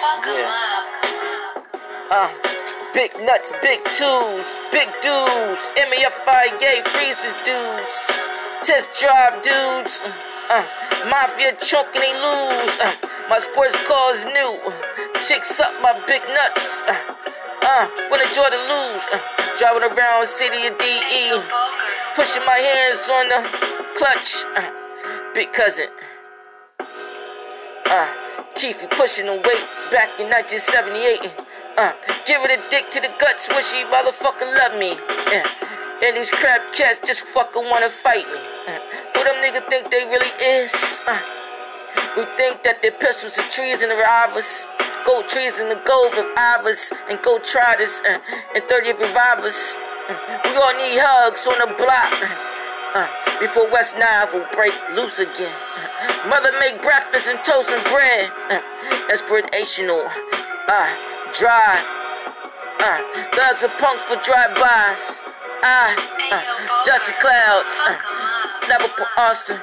Yeah. up. Uh, big nuts, big tools, big dudes. MAFIA freezes dudes. Test drive dudes. Uh, mafia choking they lose. Uh, my sports car is new. Chicks up my big nuts. Uh, uh, when I joy to lose. Uh, driving around city of DE. Pushing my hands on the clutch. Uh, big cousin. Uh, you pushing the weight back in 1978. Uh, giving a dick to the guts, wish he motherfucker love me. Uh, and these crab cats just fucking wanna fight me. Uh, who them niggas think they really is? Uh, who think that their pistols are trees and revolvers? Gold trees in the gold revolvers and gold triders uh, and 30 revolvers. Uh, we all need hugs on the block. Uh, before West Nile will break loose again. Mother make breakfast and toast and bread. Uh, inspirational. Uh, dry. Uh, thugs and punks for drive-bys. Uh, uh, dusty clouds. Uh, put Austin.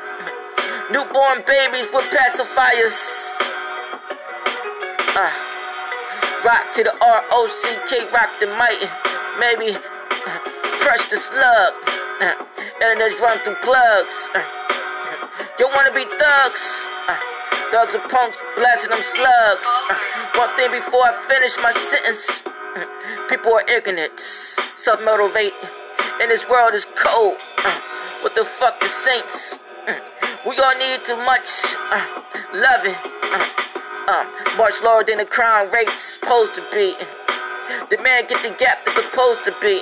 Newborn babies with pacifiers. Uh, rock to the R-O-C-K, rock the mighty. Maybe uh, crush the slug. Uh, and just run through plugs. Uh, you wanna be thugs? Uh, thugs and punks blasting them slugs. Uh, one thing before I finish my sentence. Uh, people are ignorant, self-motivate, and this world is cold. Uh, what the fuck the saints? Uh, we all need too much uh, loving. Uh, um, much lower than the crime rate's supposed to be. The man get the gap that supposed to be.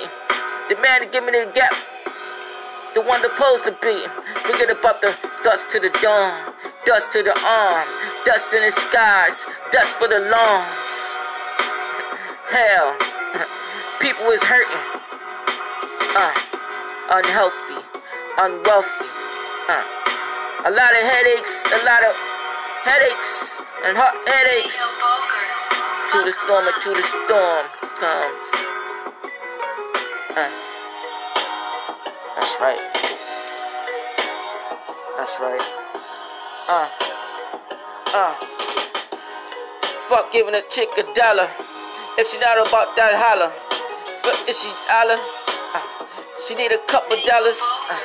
The man to give me the gap the one supposed to be. Forget about the dust to the dawn, dust to the arm, dust in the skies, dust for the lungs. Hell, people is hurting, uh, unhealthy, unwealthy, uh, a lot of headaches, a lot of headaches and heart headaches. To the storm, and to the storm comes. Uh, that's right. That's right. Uh, uh. Fuck giving a chick a dollar. If she not about that holler. Fuck is she holler? Uh, she need a couple dollars. Uh,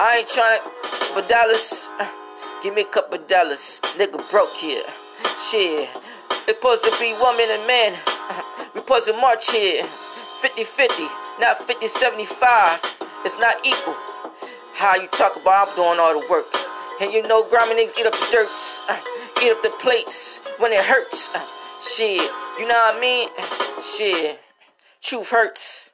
I ain't trying to, but dollars. Uh, give me a couple dollars. Nigga broke here. Shit. It's supposed to be woman and man. Uh, we supposed to march here. 50 50, not 50 75. It's not equal. How you talk about I'm doing all the work. And you know grimy niggas eat up the dirts. Uh, eat up the plates when it hurts. Uh, shit. You know what I mean? Shit. Truth hurts.